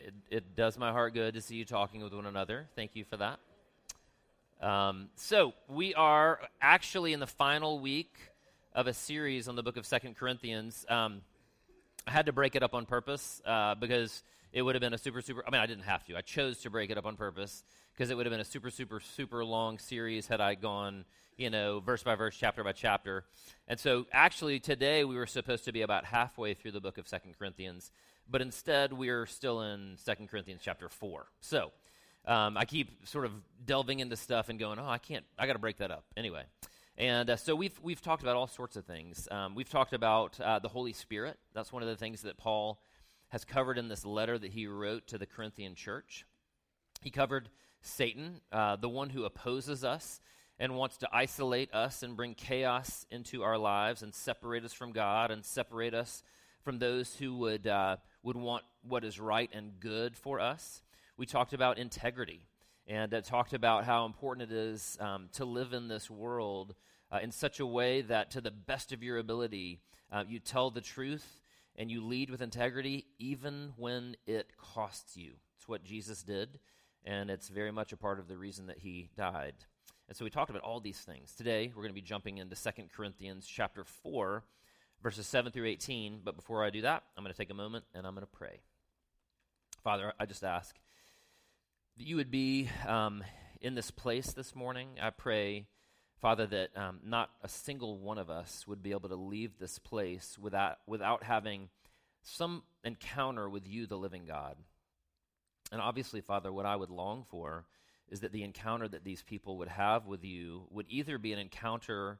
it, it does my heart good to see you talking with one another. Thank you for that. Um, so, we are actually in the final week of a series on the book of Second Corinthians. Um, I had to break it up on purpose uh, because it would have been a super, super. I mean, I didn't have to. I chose to break it up on purpose because it would have been a super, super, super long series had I gone, you know, verse by verse, chapter by chapter. And so, actually, today we were supposed to be about halfway through the book of Second Corinthians but instead we're still in Second Corinthians chapter 4. So um, I keep sort of delving into stuff and going, oh, I can't, I got to break that up. Anyway. And uh, so we've, we've talked about all sorts of things. Um, we've talked about uh, the Holy Spirit. That's one of the things that Paul has covered in this letter that he wrote to the Corinthian church. He covered Satan, uh, the one who opposes us and wants to isolate us and bring chaos into our lives and separate us from God and separate us from those who would uh, would want what is right and good for us. We talked about integrity and uh, talked about how important it is um, to live in this world uh, in such a way that, to the best of your ability, uh, you tell the truth and you lead with integrity, even when it costs you. It's what Jesus did, and it's very much a part of the reason that he died. And so we talked about all these things. Today, we're going to be jumping into 2 Corinthians chapter 4 verses 7 through 18. But before I do that, I'm going to take a moment and I'm going to pray. Father, I just ask that you would be um, in this place this morning. I pray, Father, that um, not a single one of us would be able to leave this place without, without having some encounter with you, the living God. And obviously, Father, what I would long for is that the encounter that these people would have with you would either be an encounter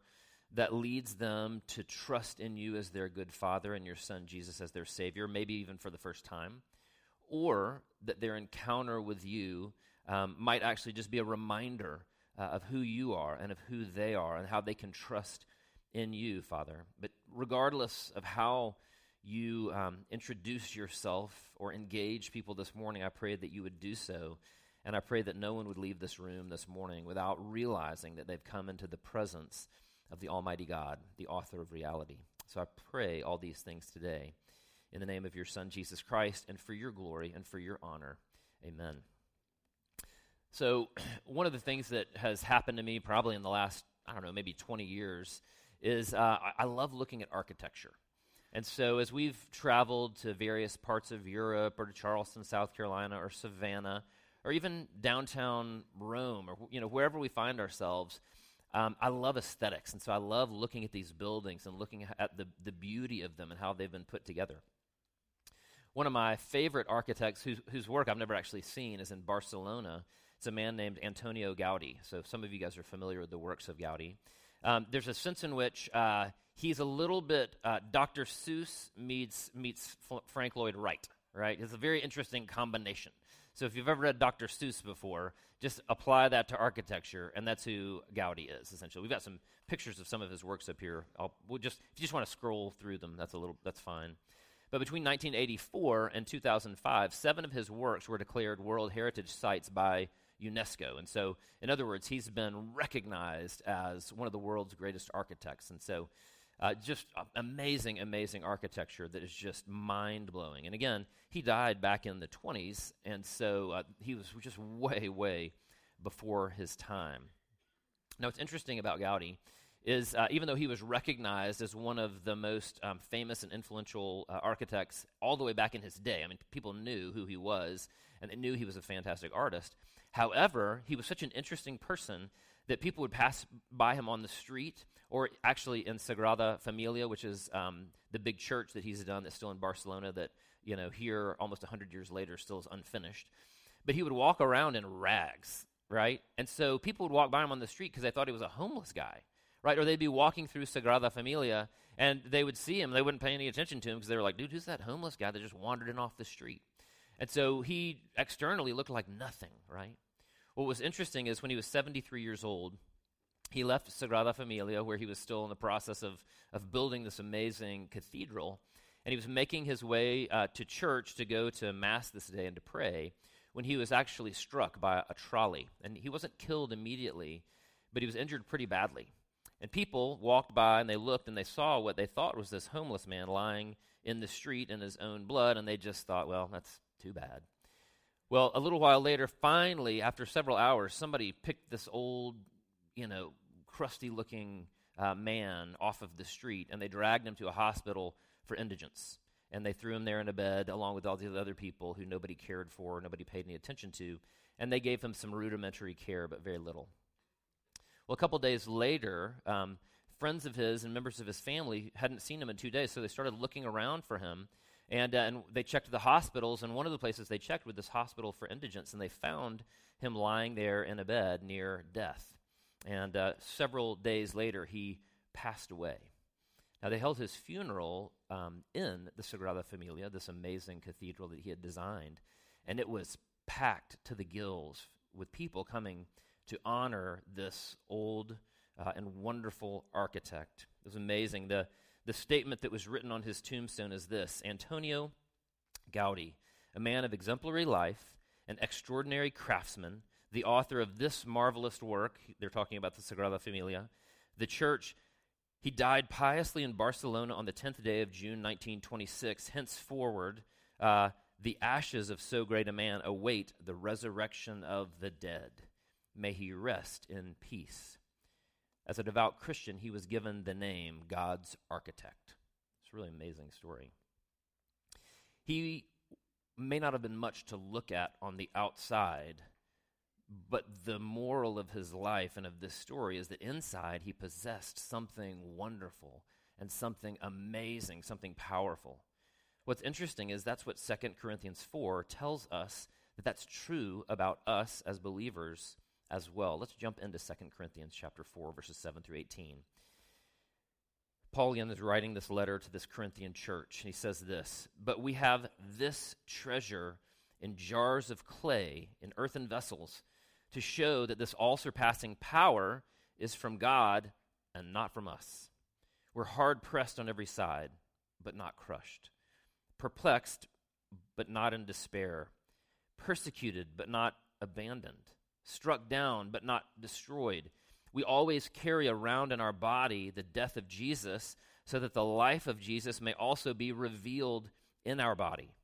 that leads them to trust in you as their good father and your son Jesus as their savior, maybe even for the first time, or that their encounter with you um, might actually just be a reminder uh, of who you are and of who they are and how they can trust in you, Father. But regardless of how you um, introduce yourself or engage people this morning, I pray that you would do so. And I pray that no one would leave this room this morning without realizing that they've come into the presence of the Almighty God, the author of reality. So I pray all these things today in the name of your Son, Jesus Christ, and for your glory and for your honor. Amen. So, one of the things that has happened to me probably in the last, I don't know, maybe 20 years is uh, I love looking at architecture. And so, as we've traveled to various parts of Europe or to Charleston, South Carolina, or Savannah, or even downtown Rome, or you know wherever we find ourselves, um, I love aesthetics, and so I love looking at these buildings and looking at the, the beauty of them and how they've been put together. One of my favorite architects whose, whose work I've never actually seen is in Barcelona. It's a man named Antonio Gaudi. So some of you guys are familiar with the works of Gaudi. Um, there's a sense in which uh, he's a little bit uh, Dr. Seuss meets, meets Frank Lloyd Wright, right? It's a very interesting combination. So if you've ever read Dr. Seuss before, just apply that to architecture, and that's who Gaudi is essentially. We've got some pictures of some of his works up here. I'll, we'll just if you just want to scroll through them, that's a little that's fine. But between 1984 and 2005, seven of his works were declared World Heritage Sites by UNESCO. And so, in other words, he's been recognized as one of the world's greatest architects. And so, uh, just amazing, amazing architecture that is just mind blowing. And again, he died back in the 20s, and so uh, he was just way, way before his time. Now, what's interesting about Gaudi is uh, even though he was recognized as one of the most um, famous and influential uh, architects all the way back in his day, I mean, people knew who he was and they knew he was a fantastic artist. However, he was such an interesting person that people would pass by him on the street or actually in Sagrada Familia, which is um, the big church that he's done that's still in Barcelona that, you know, here almost 100 years later still is unfinished. But he would walk around in rags, right? And so people would walk by him on the street because they thought he was a homeless guy, right? Or they'd be walking through Sagrada Familia and they would see him. They wouldn't pay any attention to him because they were like, dude, who's that homeless guy that just wandered in off the street? And so he externally looked like nothing, right? What was interesting is when he was 73 years old, he left Sagrada Familia, where he was still in the process of, of building this amazing cathedral, and he was making his way uh, to church to go to Mass this day and to pray when he was actually struck by a trolley. And he wasn't killed immediately, but he was injured pretty badly. And people walked by and they looked and they saw what they thought was this homeless man lying in the street in his own blood, and they just thought, well, that's too bad. Well, a little while later, finally, after several hours, somebody picked this old, you know, crusty looking uh, man off of the street and they dragged him to a hospital for indigence. And they threw him there in a bed along with all the other people who nobody cared for, nobody paid any attention to. And they gave him some rudimentary care, but very little. Well, a couple days later, um, friends of his and members of his family hadn't seen him in two days, so they started looking around for him. And, uh, and they checked the hospitals, and one of the places they checked was this hospital for indigents, and they found him lying there in a bed near death. And uh, several days later, he passed away. Now, they held his funeral um, in the Sagrada Familia, this amazing cathedral that he had designed, and it was packed to the gills with people coming to honor this old uh, and wonderful architect. It was amazing. The, the statement that was written on his tombstone is this Antonio Gaudi, a man of exemplary life, an extraordinary craftsman, the author of this marvelous work. They're talking about the Sagrada Familia. The church, he died piously in Barcelona on the 10th day of June 1926. Henceforward, uh, the ashes of so great a man await the resurrection of the dead. May he rest in peace. As a devout Christian, he was given the name God's architect. It's a really amazing story. He may not have been much to look at on the outside, but the moral of his life and of this story is that inside he possessed something wonderful and something amazing, something powerful. What's interesting is that's what 2 Corinthians 4 tells us that that's true about us as believers as well. Let's jump into 2 Corinthians chapter 4 verses 7 through 18. Paul again is writing this letter to this Corinthian church. He says this, "But we have this treasure in jars of clay, in earthen vessels, to show that this all-surpassing power is from God and not from us. We're hard pressed on every side, but not crushed, perplexed, but not in despair, persecuted, but not abandoned." struck down but not destroyed. We always carry around in our body the death of Jesus so that the life of Jesus may also be revealed in our body.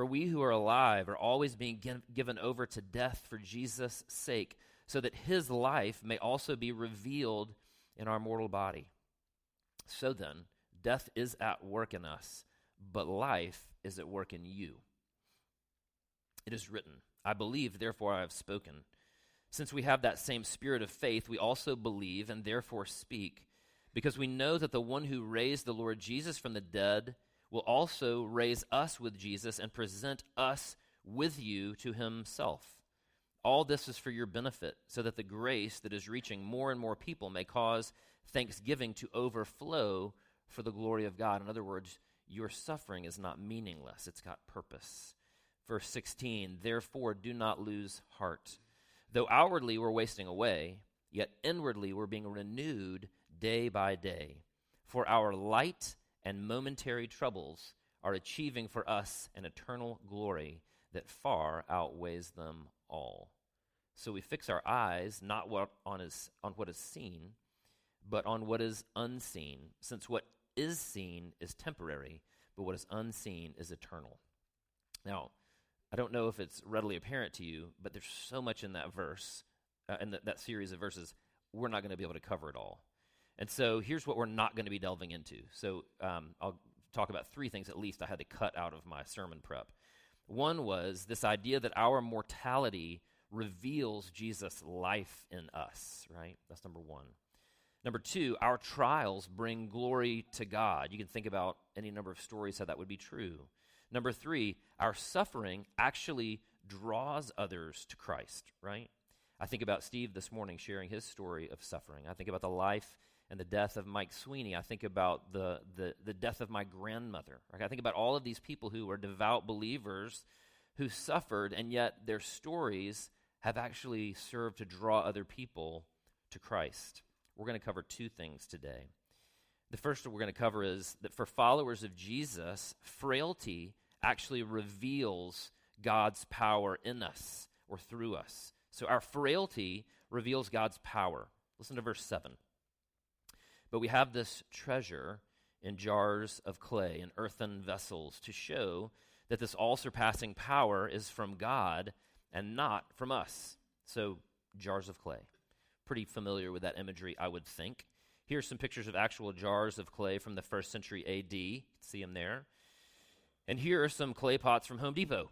For we who are alive are always being given over to death for Jesus' sake, so that his life may also be revealed in our mortal body. So then, death is at work in us, but life is at work in you. It is written, I believe, therefore I have spoken. Since we have that same spirit of faith, we also believe and therefore speak, because we know that the one who raised the Lord Jesus from the dead will also raise us with Jesus and present us with you to himself. All this is for your benefit, so that the grace that is reaching more and more people may cause thanksgiving to overflow for the glory of God. In other words, your suffering is not meaningless, it's got purpose. Verse 16, therefore do not lose heart. Though outwardly we're wasting away, yet inwardly we're being renewed day by day. For our light and momentary troubles are achieving for us an eternal glory that far outweighs them all. So we fix our eyes not what on, is, on what is seen, but on what is unseen, since what is seen is temporary, but what is unseen is eternal. Now, I don't know if it's readily apparent to you, but there's so much in that verse, uh, in the, that series of verses, we're not going to be able to cover it all. And so here's what we're not going to be delving into. So um, I'll talk about three things at least I had to cut out of my sermon prep. One was this idea that our mortality reveals Jesus' life in us, right? That's number one. Number two, our trials bring glory to God. You can think about any number of stories how that would be true. Number three, our suffering actually draws others to Christ, right? I think about Steve this morning sharing his story of suffering. I think about the life and the death of Mike Sweeney. I think about the, the, the death of my grandmother. Right? I think about all of these people who were devout believers who suffered, and yet their stories have actually served to draw other people to Christ. We're going to cover two things today. The first we're going to cover is that for followers of Jesus, frailty actually reveals God's power in us or through us. So our frailty reveals God's power. Listen to verse 7. But we have this treasure in jars of clay, in earthen vessels, to show that this all surpassing power is from God and not from us. So, jars of clay. Pretty familiar with that imagery, I would think. Here's some pictures of actual jars of clay from the first century AD. See them there. And here are some clay pots from Home Depot.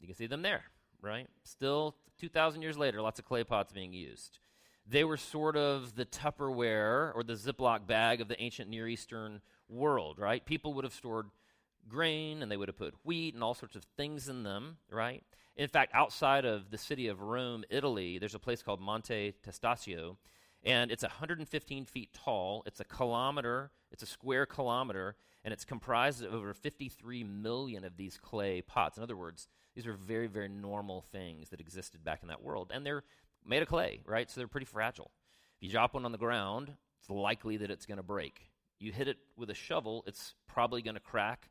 You can see them there, right? Still 2,000 years later, lots of clay pots being used. They were sort of the Tupperware or the Ziploc bag of the ancient Near Eastern world, right? People would have stored grain and they would have put wheat and all sorts of things in them, right? In fact, outside of the city of Rome, Italy, there's a place called Monte Testaccio, and it's 115 feet tall. It's a kilometer, it's a square kilometer, and it's comprised of over 53 million of these clay pots. In other words, these are very, very normal things that existed back in that world. And they're made of clay, right? So they're pretty fragile. If you drop one on the ground, it's likely that it's going to break. You hit it with a shovel, it's probably going to crack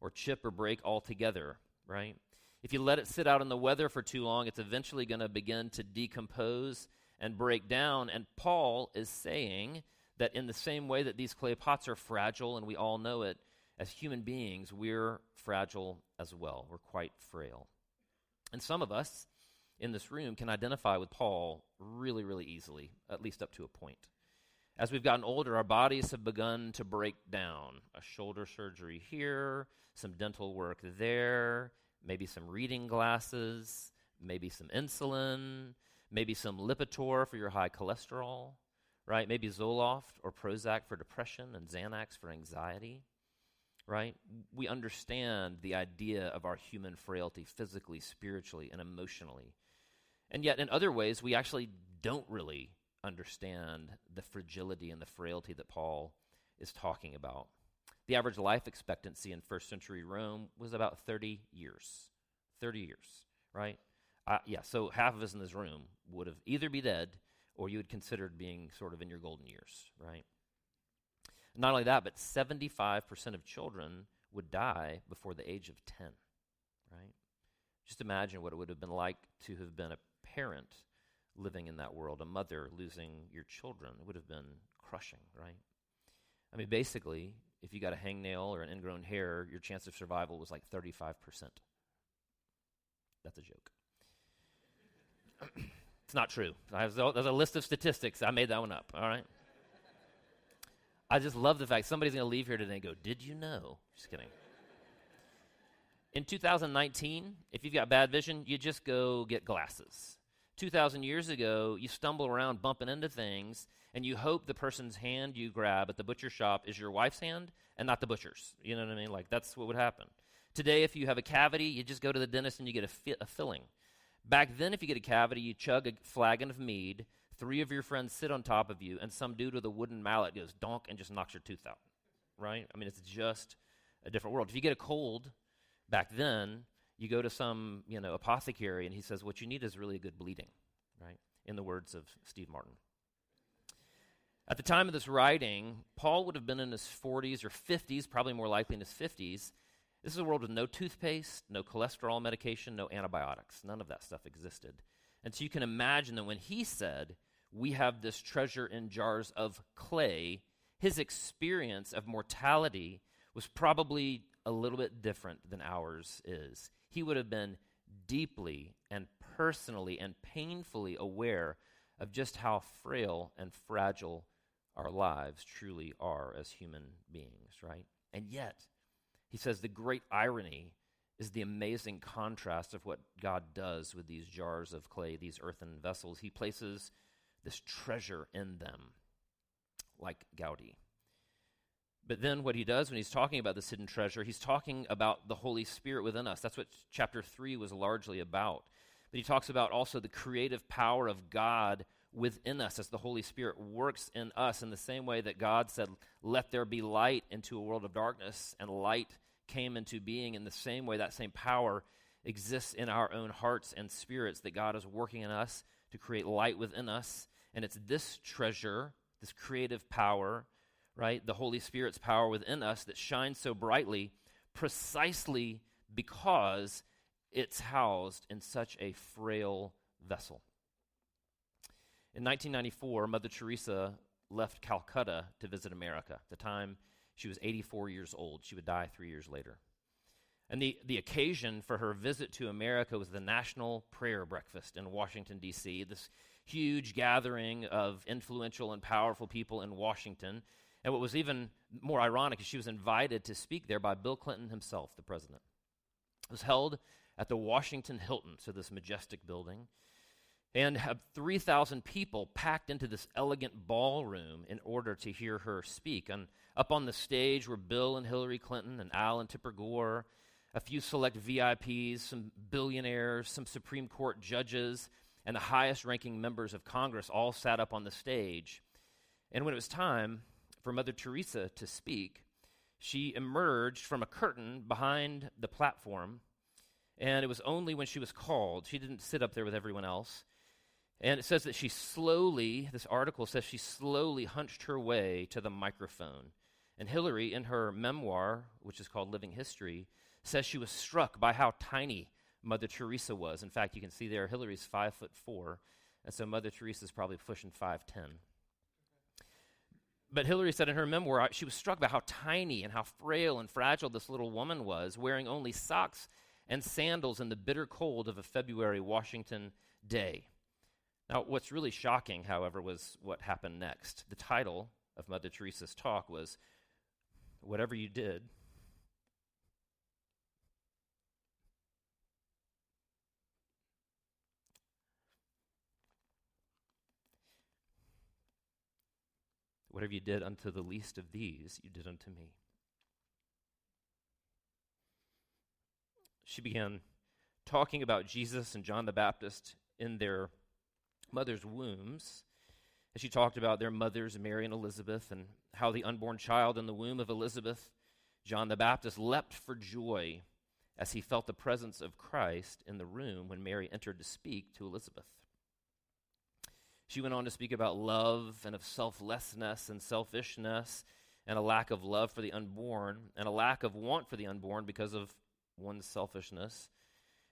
or chip or break altogether, right? If you let it sit out in the weather for too long, it's eventually going to begin to decompose and break down. And Paul is saying that in the same way that these clay pots are fragile, and we all know it, as human beings, we're fragile as well. We're quite frail. And some of us in this room can identify with Paul really, really easily, at least up to a point. As we've gotten older, our bodies have begun to break down. A shoulder surgery here, some dental work there, maybe some reading glasses, maybe some insulin, maybe some Lipitor for your high cholesterol, right? Maybe Zoloft or Prozac for depression and Xanax for anxiety right? We understand the idea of our human frailty physically, spiritually, and emotionally. And yet, in other ways, we actually don't really understand the fragility and the frailty that Paul is talking about. The average life expectancy in first century Rome was about 30 years. 30 years, right? Uh, yeah, so half of us in this room would have either be dead or you had considered being sort of in your golden years, right? Not only that, but 75% of children would die before the age of 10, right? Just imagine what it would have been like to have been a parent living in that world, a mother losing your children. It would have been crushing, right? I mean, basically, if you got a hangnail or an ingrown hair, your chance of survival was like 35%. That's a joke. it's not true. There's a list of statistics. I made that one up, all right? I just love the fact somebody's going to leave here today and go, Did you know? Just kidding. In 2019, if you've got bad vision, you just go get glasses. 2,000 years ago, you stumble around bumping into things, and you hope the person's hand you grab at the butcher shop is your wife's hand and not the butcher's. You know what I mean? Like, that's what would happen. Today, if you have a cavity, you just go to the dentist and you get a, fi- a filling. Back then, if you get a cavity, you chug a flagon of mead, Three of your friends sit on top of you, and some dude with a wooden mallet goes donk and just knocks your tooth out. Right? I mean, it's just a different world. If you get a cold back then, you go to some, you know, apothecary, and he says, What you need is really a good bleeding, right? In the words of Steve Martin. At the time of this writing, Paul would have been in his 40s or 50s, probably more likely in his 50s. This is a world with no toothpaste, no cholesterol medication, no antibiotics. None of that stuff existed. And so you can imagine that when he said, we have this treasure in jars of clay, his experience of mortality was probably a little bit different than ours is. He would have been deeply and personally and painfully aware of just how frail and fragile our lives truly are as human beings, right? And yet, he says the great irony is the amazing contrast of what God does with these jars of clay, these earthen vessels. He places this treasure in them, like Gaudi. But then what he does when he's talking about this hidden treasure, he's talking about the Holy Spirit within us. That's what chapter 3 was largely about. But he talks about also the creative power of God within us as the Holy Spirit works in us in the same way that God said, Let there be light into a world of darkness, and light came into being. In the same way, that same power exists in our own hearts and spirits that God is working in us to create light within us. And it's this treasure, this creative power, right? The Holy Spirit's power within us that shines so brightly precisely because it's housed in such a frail vessel. In 1994, Mother Teresa left Calcutta to visit America. At the time, she was 84 years old. She would die three years later. And the, the occasion for her visit to America was the National Prayer Breakfast in Washington, D.C., this huge gathering of influential and powerful people in Washington. And what was even more ironic is she was invited to speak there by Bill Clinton himself, the president. It was held at the Washington Hilton, so this majestic building. And 3,000 people packed into this elegant ballroom in order to hear her speak. And up on the stage were Bill and Hillary Clinton and Al and Tipper Gore a few select VIPs, some billionaires, some Supreme Court judges, and the highest ranking members of Congress all sat up on the stage. And when it was time for Mother Teresa to speak, she emerged from a curtain behind the platform. And it was only when she was called, she didn't sit up there with everyone else. And it says that she slowly, this article says she slowly hunched her way to the microphone. And Hillary, in her memoir, which is called Living History, says she was struck by how tiny Mother Teresa was. In fact, you can see there Hillary's five foot four, and so Mother Teresa's probably pushing five ten. But Hillary said in her memoir she was struck by how tiny and how frail and fragile this little woman was, wearing only socks and sandals in the bitter cold of a February Washington day. Now, what's really shocking, however, was what happened next. The title of Mother Teresa's talk was Whatever You Did, Whatever you did unto the least of these, you did unto me. She began talking about Jesus and John the Baptist in their mother's wombs. And she talked about their mothers, Mary and Elizabeth, and how the unborn child in the womb of Elizabeth, John the Baptist, leapt for joy as he felt the presence of Christ in the room when Mary entered to speak to Elizabeth. She went on to speak about love and of selflessness and selfishness and a lack of love for the unborn and a lack of want for the unborn because of one's selfishness.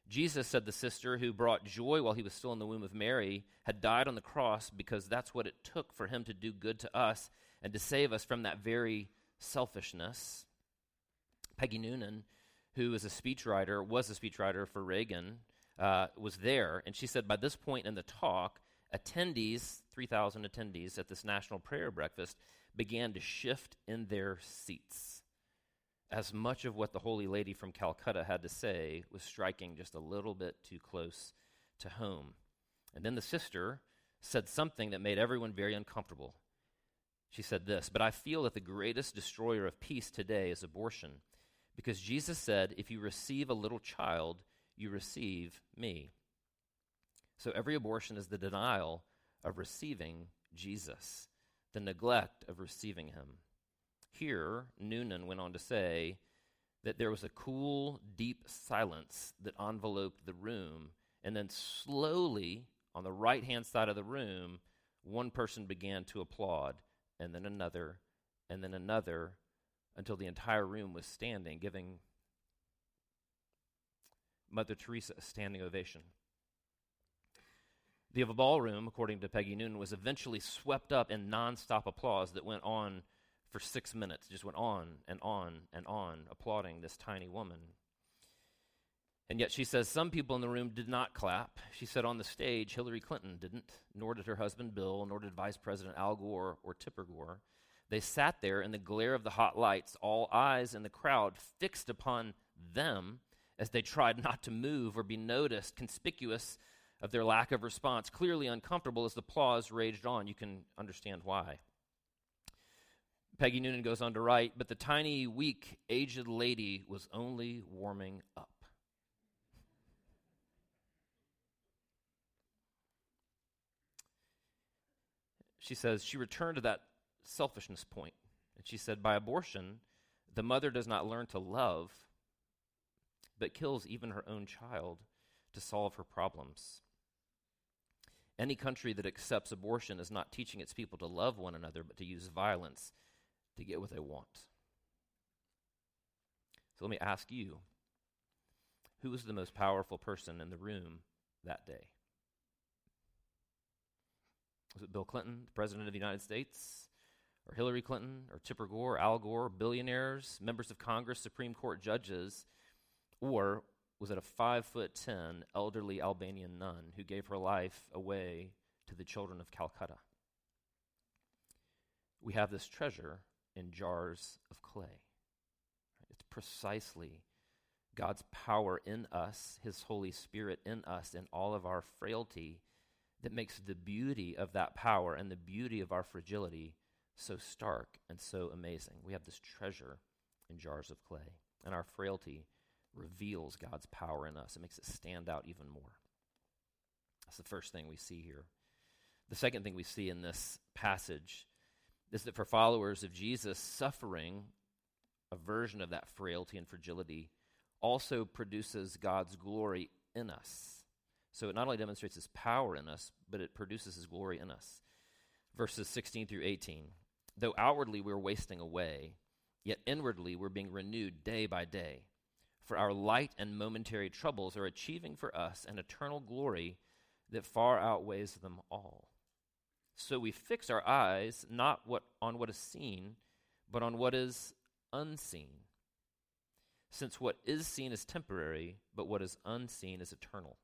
Jesus said the sister who brought joy while he was still in the womb of Mary had died on the cross because that's what it took for him to do good to us and to save us from that very selfishness. Peggy Noonan, who is a speechwriter, was a speechwriter for Reagan, uh, was there, and she said by this point in the talk, attendees, 3,000 attendees at this national prayer breakfast, began to shift in their seats. As much of what the Holy Lady from Calcutta had to say was striking just a little bit too close to home. And then the sister said something that made everyone very uncomfortable. She said this, But I feel that the greatest destroyer of peace today is abortion, because Jesus said, If you receive a little child, you receive me. So every abortion is the denial of receiving Jesus, the neglect of receiving him. Here, Noonan went on to say that there was a cool, deep silence that enveloped the room, and then slowly, on the right hand side of the room, one person began to applaud, and then another, and then another, until the entire room was standing, giving Mother Teresa a standing ovation. The ballroom, according to Peggy Noonan, was eventually swept up in nonstop applause that went on for six minutes, just went on and on and on, applauding this tiny woman. And yet she says some people in the room did not clap. She said on the stage, Hillary Clinton didn't, nor did her husband Bill, nor did Vice President Al Gore or Tipper Gore. They sat there in the glare of the hot lights, all eyes in the crowd fixed upon them as they tried not to move or be noticed, conspicuous of their lack of response, clearly uncomfortable as the applause raged on. You can understand why. Peggy Noonan goes on to write, but the tiny, weak, aged lady was only warming up. She says she returned to that selfishness point, and she said, by abortion, the mother does not learn to love, but kills even her own child to solve her problems. Any country that accepts abortion is not teaching its people to love one another, but to use violence to get what they want. So let me ask you who was the most powerful person in the room that day? Was it Bill Clinton, the President of the United States? Or Hillary Clinton? Or Tipper Gore? Al Gore? Billionaires? Members of Congress? Supreme Court judges? Or was it a five foot ten elderly Albanian nun who gave her life away to the children of Calcutta? We have this treasure in jars of clay. It's precisely God's power in us, His Holy Spirit in us, in all of our frailty, that makes the beauty of that power and the beauty of our fragility so stark and so amazing. We have this treasure in jars of clay, and our frailty reveals God's power in us. It makes it stand out even more. That's the first thing we see here. The second thing we see in this passage is that for followers of Jesus, suffering, a version of that frailty and fragility, also produces God's glory in us. So it not only demonstrates his power in us, but it produces his glory in us. Verses 16 through 18. Though outwardly we're wasting away, yet inwardly we're being renewed day by day. For our light and momentary troubles are achieving for us an eternal glory that far outweighs them all. So we fix our eyes not what, on what is seen, but on what is unseen. Since what is seen is temporary, but what is unseen is eternal.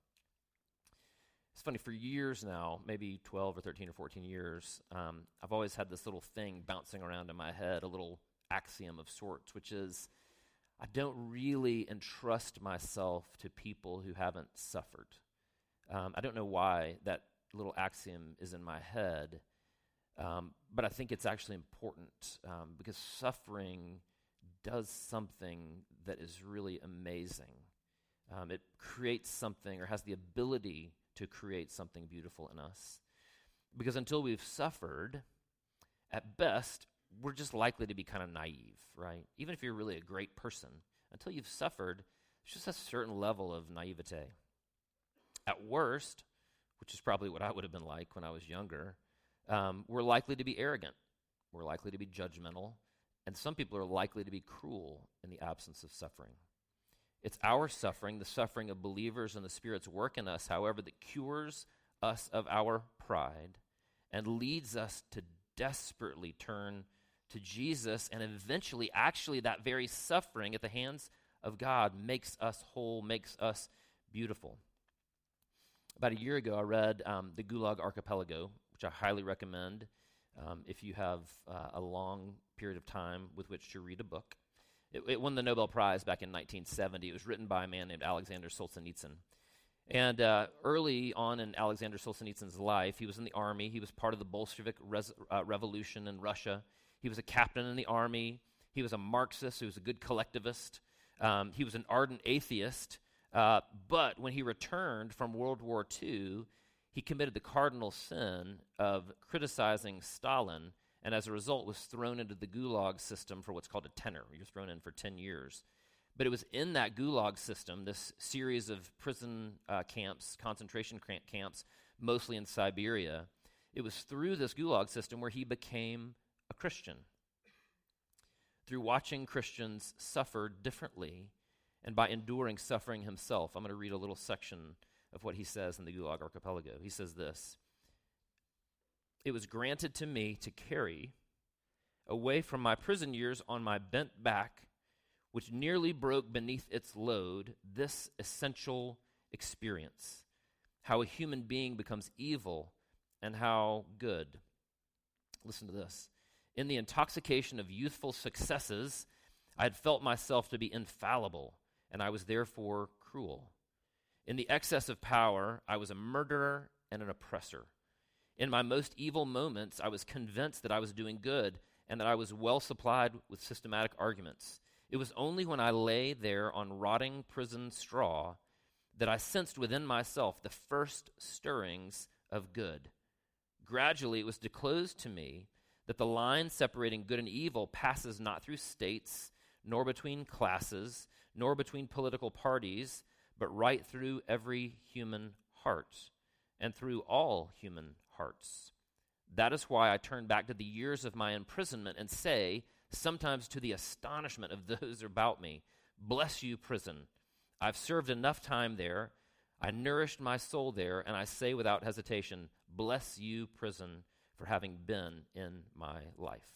It's funny, for years now, maybe 12 or 13 or 14 years, um, I've always had this little thing bouncing around in my head, a little axiom of sorts, which is I don't really entrust myself to people who haven't suffered. Um, I don't know why that little axiom is in my head, um, but I think it's actually important um, because suffering does something that is really amazing. Um, it creates something or has the ability to create something beautiful in us. Because until we've suffered, at best, we're just likely to be kind of naive, right? Even if you're really a great person, until you've suffered, there's just a certain level of naivete. At worst, which is probably what I would have been like when I was younger, um, we're likely to be arrogant. We're likely to be judgmental. And some people are likely to be cruel in the absence of suffering. It's our suffering, the suffering of believers and the Spirit's work in us, however, that cures us of our pride and leads us to desperately turn to Jesus. And eventually, actually, that very suffering at the hands of God makes us whole, makes us beautiful. About a year ago, I read um, The Gulag Archipelago, which I highly recommend um, if you have uh, a long period of time with which to read a book. It, it, won the Nobel Prize back in 1970. It was written by a man named Alexander Solzhenitsyn. And uh, early on in Alexander Solzhenitsyn's life, he was in the army. He was part of the Bolshevik res- uh, revolution in Russia. He was a captain in the army. He was a Marxist. He was a good collectivist. Um, he was an ardent atheist. Uh, but when he returned from World War II, he committed the cardinal sin of criticizing Stalin and as a result was thrown into the gulag system for what's called a tenner. He was thrown in for 10 years. But it was in that gulag system, this series of prison uh, camps, concentration camps, mostly in Siberia, it was through this gulag system where he became Christian. Through watching Christians suffer differently and by enduring suffering himself. I'm going to read a little section of what he says in the Gulag Archipelago. He says this it was granted to me to carry away from my prison years on my bent back, which nearly broke beneath its load, this essential experience how a human being becomes evil and how good. Listen to this. In the intoxication of youthful successes, I had felt myself to be infallible, and I was therefore cruel. In the excess of power, I was a murderer and an oppressor. In my most evil moments, I was convinced that I was doing good and that I was well supplied with systematic arguments. It was only when I lay there on rotting prison straw that I sensed within myself the first stirrings of good. Gradually, it was disclosed to me that the line separating good and evil passes not through states, nor between classes, nor between political parties, but right through every human heart and through all human hearts. That is why I turn back to the years of my imprisonment and say, sometimes to the astonishment of those about me, Bless you, prison. I've served enough time there. I nourished my soul there, and I say without hesitation, Bless you, prison, for having been in my life.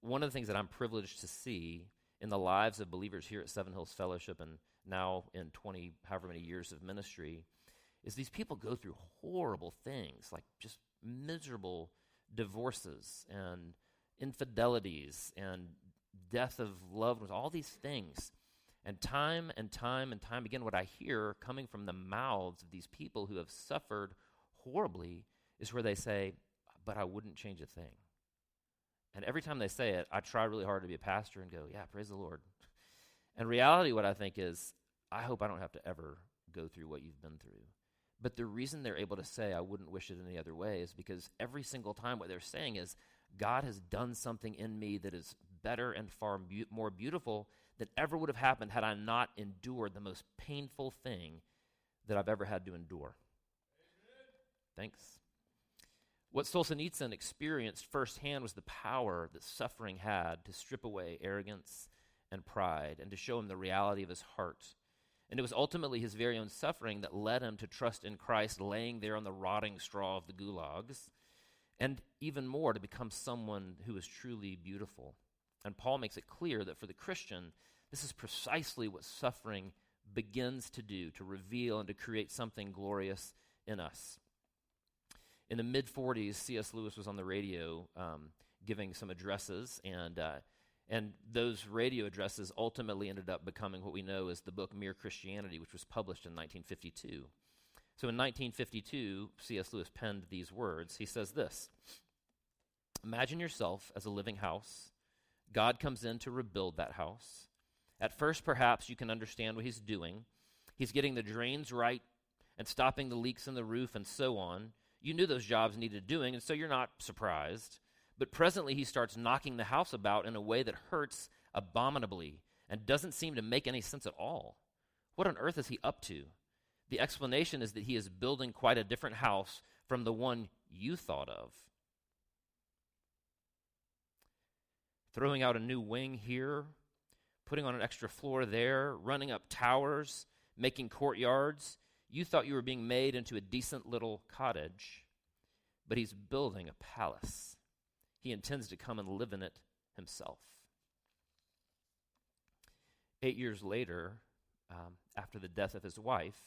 One of the things that I'm privileged to see in the lives of believers here at Seven Hills Fellowship and now in 20, however many years of ministry, is these people go through horrible things, like just miserable divorces and infidelities and death of loved ones, all these things. And time and time and time again, what I hear coming from the mouths of these people who have suffered horribly is where they say, But I wouldn't change a thing. And every time they say it, I try really hard to be a pastor and go, Yeah, praise the Lord. And reality, what I think is, I hope I don't have to ever go through what you've been through. But the reason they're able to say, I wouldn't wish it any other way, is because every single time what they're saying is, God has done something in me that is better and far more beautiful than ever would have happened had I not endured the most painful thing that I've ever had to endure. Amen. Thanks. What Solzhenitsyn experienced firsthand was the power that suffering had to strip away arrogance and pride and to show him the reality of his heart. And it was ultimately his very own suffering that led him to trust in Christ, laying there on the rotting straw of the gulags, and even more to become someone who is truly beautiful. And Paul makes it clear that for the Christian, this is precisely what suffering begins to do to reveal and to create something glorious in us. In the mid 40s, C.S. Lewis was on the radio um, giving some addresses, and, uh, and those radio addresses ultimately ended up becoming what we know as the book Mere Christianity, which was published in 1952. So in 1952, C.S. Lewis penned these words. He says this Imagine yourself as a living house God comes in to rebuild that house. At first, perhaps you can understand what he's doing. He's getting the drains right and stopping the leaks in the roof and so on. You knew those jobs needed doing, and so you're not surprised. But presently, he starts knocking the house about in a way that hurts abominably and doesn't seem to make any sense at all. What on earth is he up to? The explanation is that he is building quite a different house from the one you thought of. throwing out a new wing here, putting on an extra floor there, running up towers, making courtyards. You thought you were being made into a decent little cottage, but he's building a palace. He intends to come and live in it himself. Eight years later, um, after the death of his wife,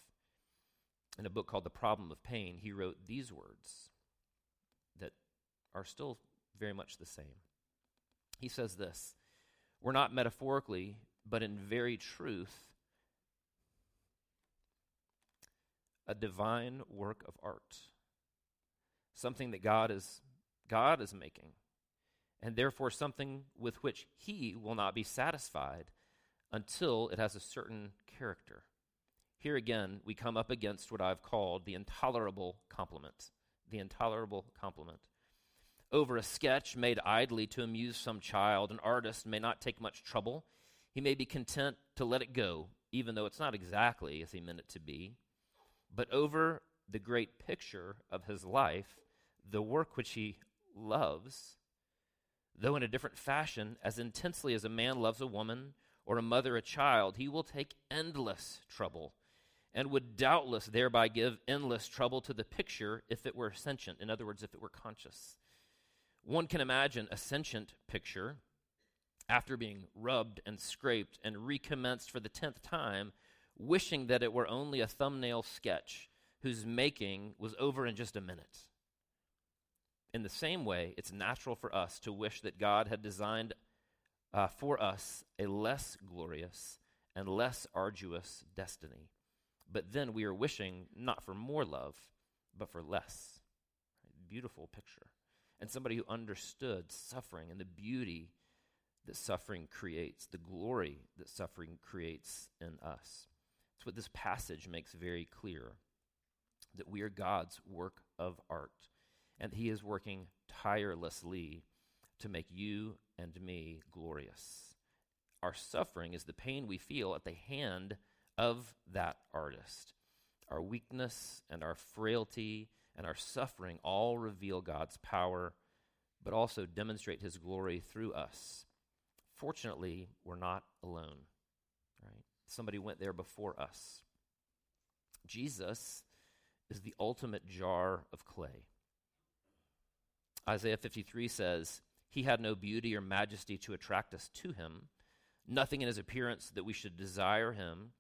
in a book called The Problem of Pain, he wrote these words that are still very much the same. He says this We're not metaphorically, but in very truth, a divine work of art. Something that God is God is making, and therefore something with which he will not be satisfied until it has a certain character. Here again, we come up against what I've called the intolerable compliment. The intolerable compliment over a sketch made idly to amuse some child, an artist may not take much trouble. He may be content to let it go, even though it's not exactly as he meant it to be. But over the great picture of his life, the work which he loves, though in a different fashion, as intensely as a man loves a woman or a mother a child, he will take endless trouble and would doubtless thereby give endless trouble to the picture if it were sentient. In other words, if it were conscious. One can imagine a sentient picture after being rubbed and scraped and recommenced for the tenth time, wishing that it were only a thumbnail sketch whose making was over in just a minute. In the same way, it's natural for us to wish that God had designed uh, for us a less glorious and less arduous destiny. But then we are wishing not for more love, but for less. Beautiful picture and somebody who understood suffering and the beauty that suffering creates, the glory that suffering creates in us. What this passage makes very clear that we are God's work of art, and He is working tirelessly to make you and me glorious. Our suffering is the pain we feel at the hand of that artist. Our weakness and our frailty and our suffering all reveal God's power, but also demonstrate his glory through us. Fortunately, we're not alone. Somebody went there before us. Jesus is the ultimate jar of clay. Isaiah 53 says, He had no beauty or majesty to attract us to him, nothing in his appearance that we should desire him.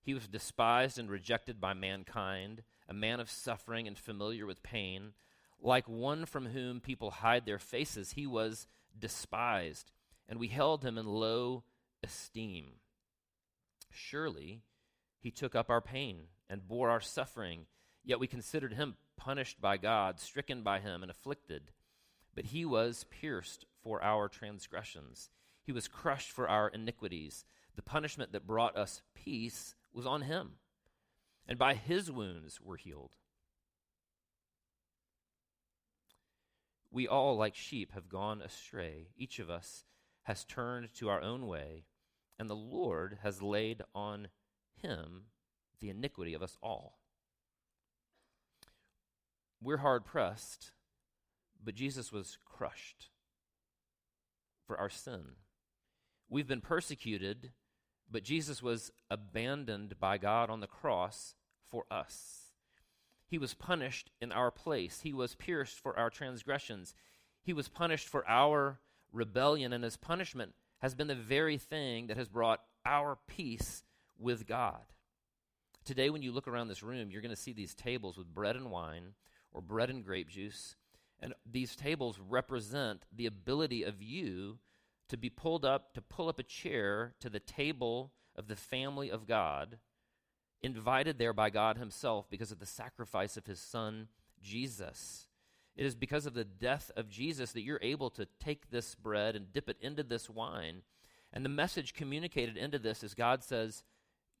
He was despised and rejected by mankind, a man of suffering and familiar with pain. Like one from whom people hide their faces, he was despised, and we held him in low esteem. Surely he took up our pain and bore our suffering, yet we considered him punished by God, stricken by him, and afflicted. But he was pierced for our transgressions, he was crushed for our iniquities. The punishment that brought us peace was on him, and by his wounds were healed. We all, like sheep, have gone astray. Each of us has turned to our own way, and the Lord has laid on him the iniquity of us all. We're hard pressed, but Jesus was crushed for our sin. We've been persecuted, but Jesus was abandoned by God on the cross for us. He was punished in our place. He was pierced for our transgressions. He was punished for our rebellion, and his punishment has been the very thing that has brought our peace with God. Today, when you look around this room, you're going to see these tables with bread and wine or bread and grape juice. And these tables represent the ability of you to be pulled up, to pull up a chair to the table of the family of God, invited there by God Himself because of the sacrifice of His Son, Jesus. It is because of the death of Jesus that you're able to take this bread and dip it into this wine. And the message communicated into this is God says,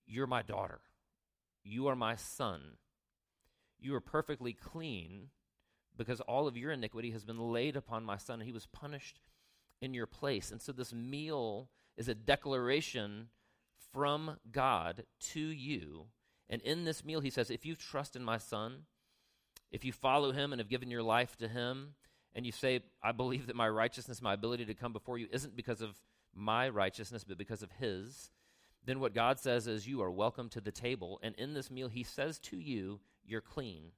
You're my daughter. You are my son. You are perfectly clean because all of your iniquity has been laid upon my son. And he was punished in your place. And so this meal is a declaration from God to you. And in this meal, he says, if you trust in my son, if you follow him and have given your life to him, and you say, I believe that my righteousness, my ability to come before you, isn't because of my righteousness, but because of his, then what God says is, You are welcome to the table. And in this meal, he says to you, You're clean.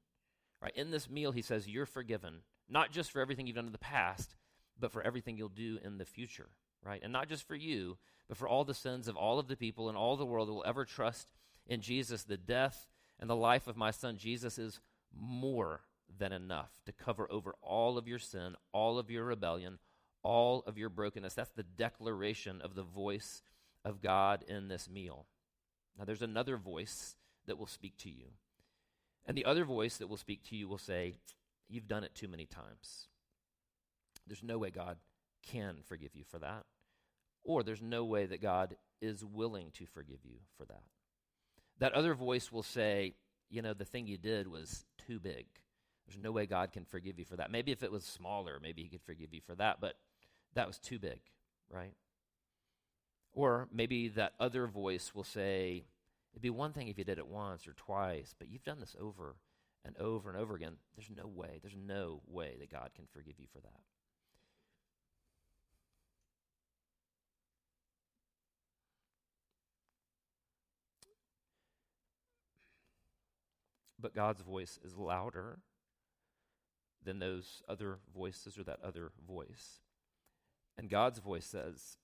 Right? In this meal, he says, You're forgiven. Not just for everything you've done in the past, but for everything you'll do in the future, right? And not just for you, but for all the sins of all of the people in all the world that will ever trust in Jesus. The death and the life of my son Jesus is more than enough to cover over all of your sin, all of your rebellion, all of your brokenness. That's the declaration of the voice of God in this meal. Now, there's another voice that will speak to you. And the other voice that will speak to you will say, You've done it too many times. There's no way God can forgive you for that. Or there's no way that God is willing to forgive you for that. That other voice will say, you know, the thing you did was too big. There's no way God can forgive you for that. Maybe if it was smaller, maybe He could forgive you for that, but that was too big, right? Or maybe that other voice will say, it'd be one thing if you did it once or twice, but you've done this over and over and over again. There's no way, there's no way that God can forgive you for that. But God's voice is louder than those other voices or that other voice. And God's voice says,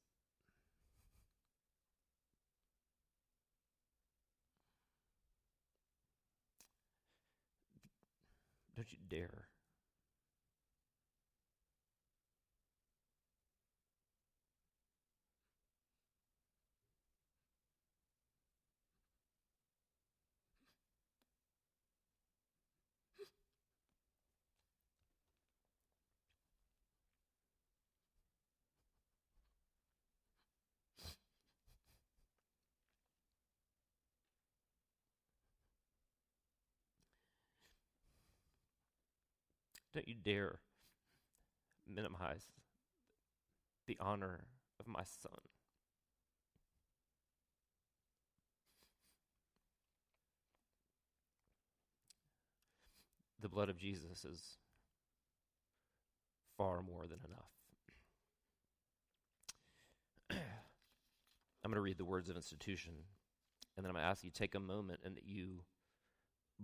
Don't you dare Don't you dare minimize the honor of my son. The blood of Jesus is far more than enough. I'm going to read the words of institution, and then I'm going to ask you to take a moment and that you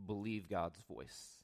believe God's voice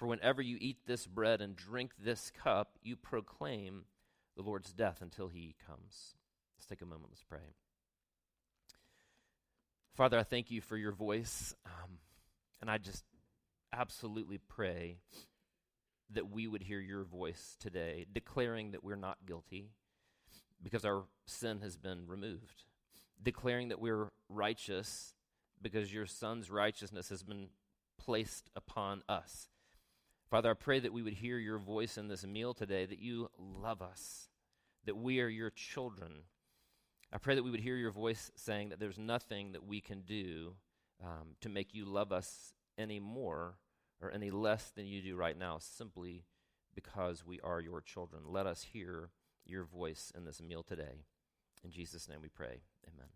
For whenever you eat this bread and drink this cup, you proclaim the Lord's death until he comes. Let's take a moment, let's pray. Father, I thank you for your voice. Um, and I just absolutely pray that we would hear your voice today, declaring that we're not guilty because our sin has been removed, declaring that we're righteous because your Son's righteousness has been placed upon us. Father, I pray that we would hear your voice in this meal today, that you love us, that we are your children I pray that we would hear your voice saying that there's nothing that we can do um, to make you love us any more or any less than you do right now, simply because we are your children. Let us hear your voice in this meal today. In Jesus' name we pray. Amen.